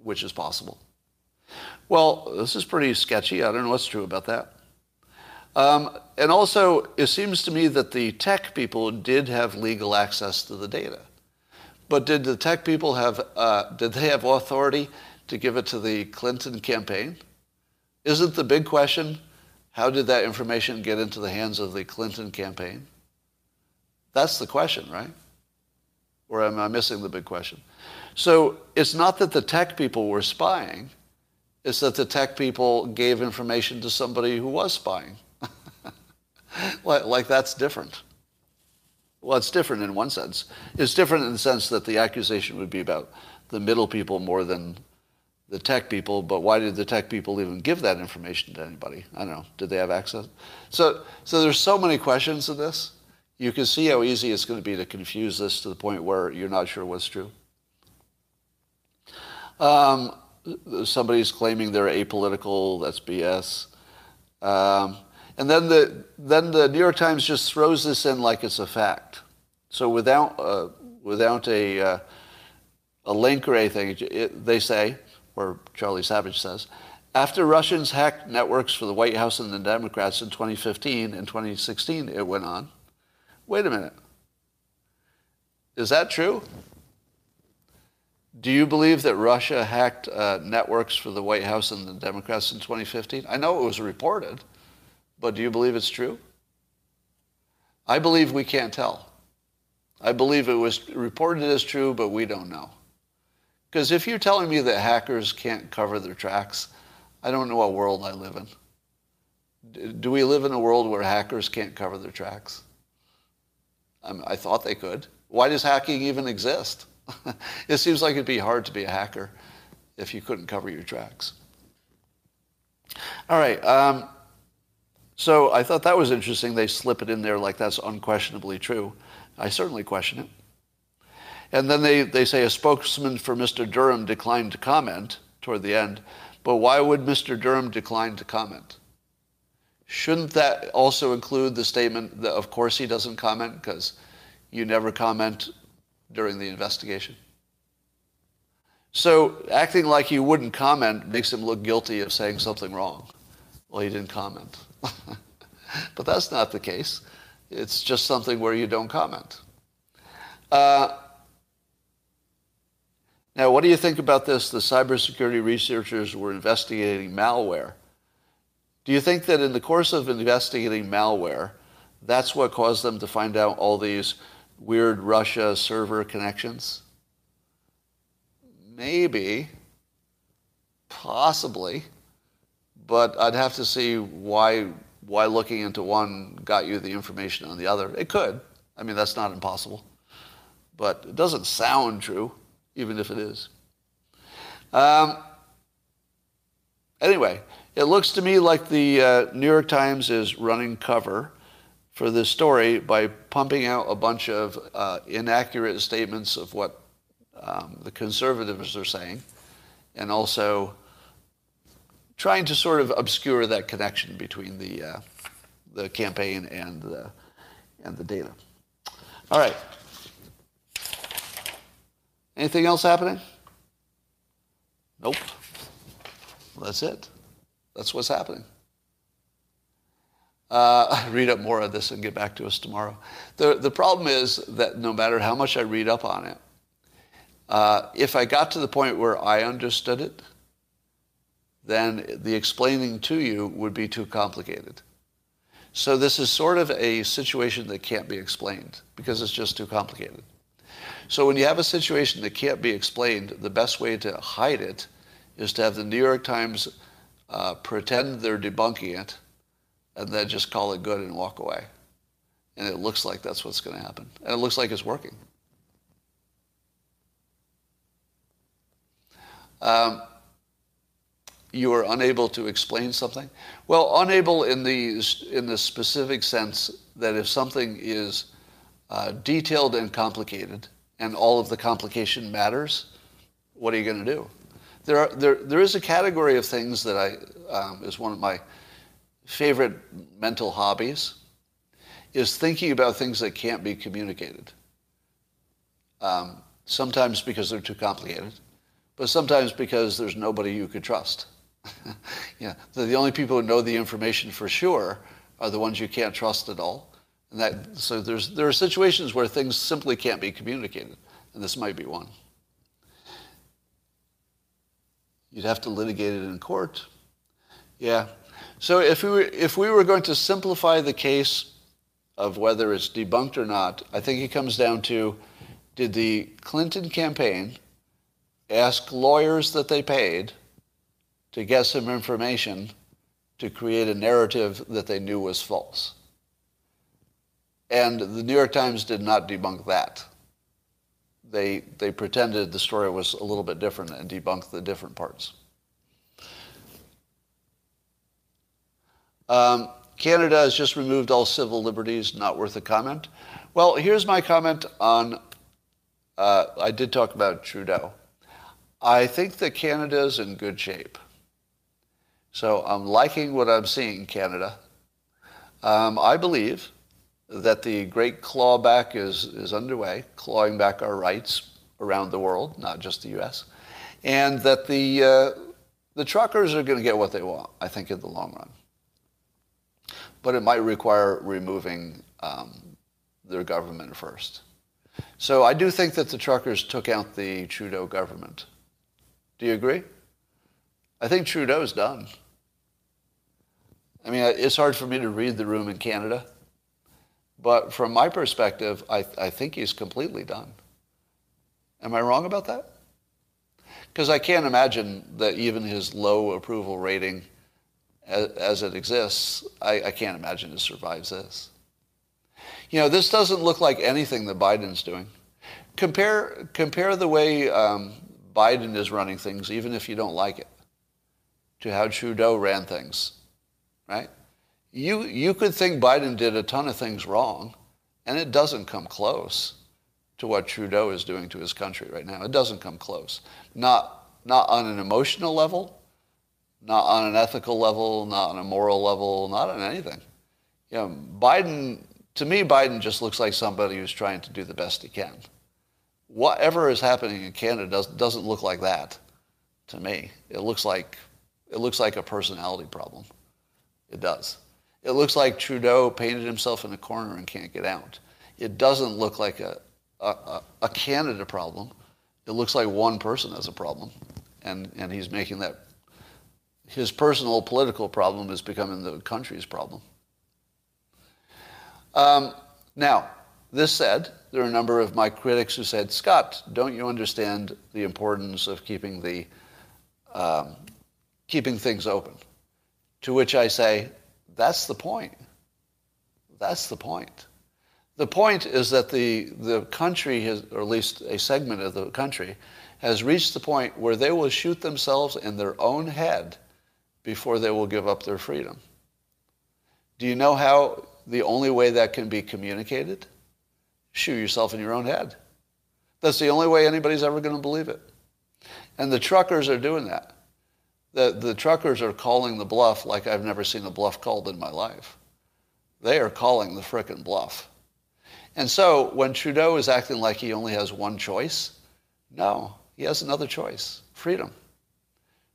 which is possible. Well, this is pretty sketchy. I don't know what's true about that. Um, and also, it seems to me that the tech people did have legal access to the data. But did the tech people have, uh, did they have authority to give it to the Clinton campaign? Isn't the big question, how did that information get into the hands of the Clinton campaign? That's the question, right? Or am I missing the big question? So it's not that the tech people were spying, it's that the tech people gave information to somebody who was spying. *laughs* like, like that's different. Well, it's different in one sense. It's different in the sense that the accusation would be about the middle people more than the tech people, but why did the tech people even give that information to anybody? I don't know. Did they have access? So, so there's so many questions in this you can see how easy it's going to be to confuse this to the point where you're not sure what's true. Um, somebody's claiming they're apolitical. That's BS. Um, and then the then the New York Times just throws this in like it's a fact. So without uh, without a uh, a link or anything, it, they say, or Charlie Savage says, after Russians hacked networks for the White House and the Democrats in 2015 and 2016, it went on. Wait a minute. Is that true? Do you believe that Russia hacked uh, networks for the White House and the Democrats in 2015? I know it was reported, but do you believe it's true? I believe we can't tell. I believe it was reported as true, but we don't know. Because if you're telling me that hackers can't cover their tracks, I don't know what world I live in. Do we live in a world where hackers can't cover their tracks? I, mean, I thought they could. Why does hacking even exist? *laughs* it seems like it'd be hard to be a hacker if you couldn't cover your tracks. All right. Um, so I thought that was interesting. They slip it in there like that's unquestionably true. I certainly question it. And then they, they say a spokesman for Mr. Durham declined to comment toward the end. But why would Mr. Durham decline to comment? Shouldn't that also include the statement that, of course, he doesn't comment because you never comment during the investigation? So acting like you wouldn't comment makes him look guilty of saying something wrong. Well, he didn't comment. *laughs* but that's not the case. It's just something where you don't comment. Uh, now, what do you think about this? The cybersecurity researchers were investigating malware. Do you think that in the course of investigating malware, that's what caused them to find out all these weird Russia server connections? Maybe, possibly, but I'd have to see why why looking into one got you the information on the other. It could. I mean, that's not impossible. But it doesn't sound true, even if it is. Um, anyway, it looks to me like the uh, New York Times is running cover for this story by pumping out a bunch of uh, inaccurate statements of what um, the conservatives are saying, and also trying to sort of obscure that connection between the, uh, the campaign and the, and the data. All right. Anything else happening? Nope. Well, that's it. That's what's happening. Uh, *laughs* read up more of this and get back to us tomorrow. The, the problem is that no matter how much I read up on it, uh, if I got to the point where I understood it, then the explaining to you would be too complicated. So this is sort of a situation that can't be explained because it's just too complicated. So when you have a situation that can't be explained, the best way to hide it is to have the New York Times uh, pretend they're debunking it and then just call it good and walk away. And it looks like that's what's going to happen. And it looks like it's working. Um, you are unable to explain something? Well, unable in the, in the specific sense that if something is uh, detailed and complicated and all of the complication matters, what are you going to do? There, are, there, there is a category of things that I, um, is one of my favorite mental hobbies, is thinking about things that can't be communicated. Um, sometimes because they're too complicated, but sometimes because there's nobody you could trust. *laughs* yeah, the, only people who know the information for sure are the ones you can't trust at all. And that, so there's, there are situations where things simply can't be communicated, and this might be one. You'd have to litigate it in court. Yeah. So if we, were, if we were going to simplify the case of whether it's debunked or not, I think it comes down to did the Clinton campaign ask lawyers that they paid to get some information to create a narrative that they knew was false. And the New York Times did not debunk that. They, they pretended the story was a little bit different and debunked the different parts. Um, Canada has just removed all civil liberties, not worth a comment. Well, here's my comment on, uh, I did talk about Trudeau. I think that Canada is in good shape. So I'm liking what I'm seeing, in Canada. Um, I believe that the great clawback is, is underway, clawing back our rights around the world, not just the U.S., and that the, uh, the truckers are going to get what they want, I think, in the long run. But it might require removing um, their government first. So I do think that the truckers took out the Trudeau government. Do you agree? I think Trudeau's done. I mean, it's hard for me to read the room in Canada, but from my perspective, I, I think he's completely done. Am I wrong about that? Because I can't imagine that even his low approval rating as, as it exists, I, I can't imagine it survives this. You know, this doesn't look like anything that Biden's doing. Compare, compare the way um, Biden is running things, even if you don't like it, to how Trudeau ran things, right? You, you could think Biden did a ton of things wrong, and it doesn't come close to what Trudeau is doing to his country right now. It doesn't come close. Not, not on an emotional level, not on an ethical level, not on a moral level, not on anything. You know, Biden, to me, Biden just looks like somebody who's trying to do the best he can. Whatever is happening in Canada does, doesn't look like that to me. It looks like, it looks like a personality problem. It does. It looks like Trudeau painted himself in a corner and can't get out. It doesn't look like a, a, a Canada problem. It looks like one person has a problem, and, and he's making that his personal political problem is becoming the country's problem. Um, now, this said, there are a number of my critics who said, Scott, don't you understand the importance of keeping the um, keeping things open? To which I say, that's the point. That's the point. The point is that the, the country, has, or at least a segment of the country, has reached the point where they will shoot themselves in their own head before they will give up their freedom. Do you know how the only way that can be communicated? Shoot yourself in your own head. That's the only way anybody's ever going to believe it. And the truckers are doing that. The, the truckers are calling the bluff like I've never seen a bluff called in my life. They are calling the frickin' bluff. And so when Trudeau is acting like he only has one choice, no, he has another choice freedom.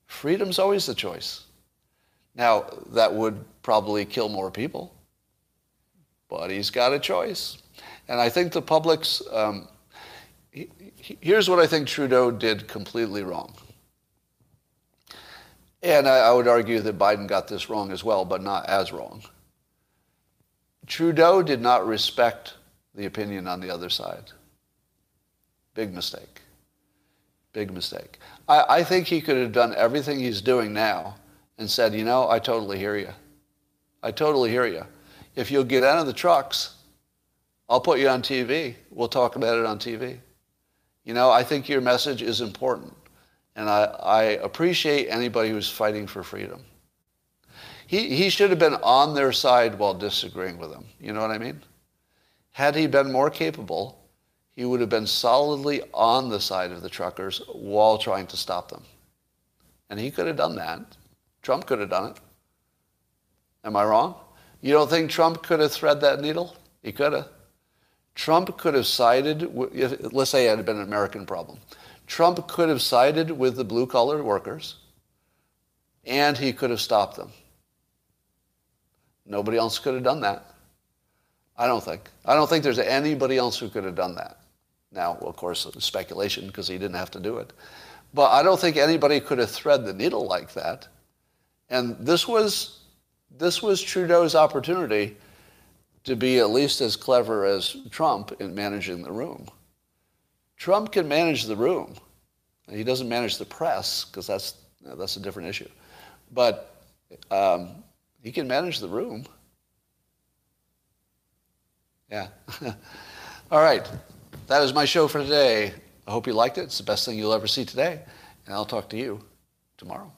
Freedom's always the choice. Now, that would probably kill more people, but he's got a choice. And I think the public's, um, he, he, here's what I think Trudeau did completely wrong. And I, I would argue that Biden got this wrong as well, but not as wrong. Trudeau did not respect the opinion on the other side. Big mistake. Big mistake. I, I think he could have done everything he's doing now and said, you know, I totally hear you. I totally hear you. If you'll get out of the trucks, I'll put you on TV. We'll talk about it on TV. You know, I think your message is important. And I, I appreciate anybody who's fighting for freedom. He, he should have been on their side while disagreeing with them. You know what I mean? Had he been more capable, he would have been solidly on the side of the truckers while trying to stop them. And he could have done that. Trump could have done it. Am I wrong? You don't think Trump could have thread that needle? He could have. Trump could have sided, with, let's say it had been an American problem. Trump could have sided with the blue collar workers and he could have stopped them. Nobody else could have done that. I don't think. I don't think there's anybody else who could have done that. Now, of course, speculation because he didn't have to do it. But I don't think anybody could have thread the needle like that. And this was, this was Trudeau's opportunity to be at least as clever as Trump in managing the room. Trump can manage the room. He doesn't manage the press because that's, that's a different issue. But um, he can manage the room. Yeah. *laughs* All right. That is my show for today. I hope you liked it. It's the best thing you'll ever see today. And I'll talk to you tomorrow.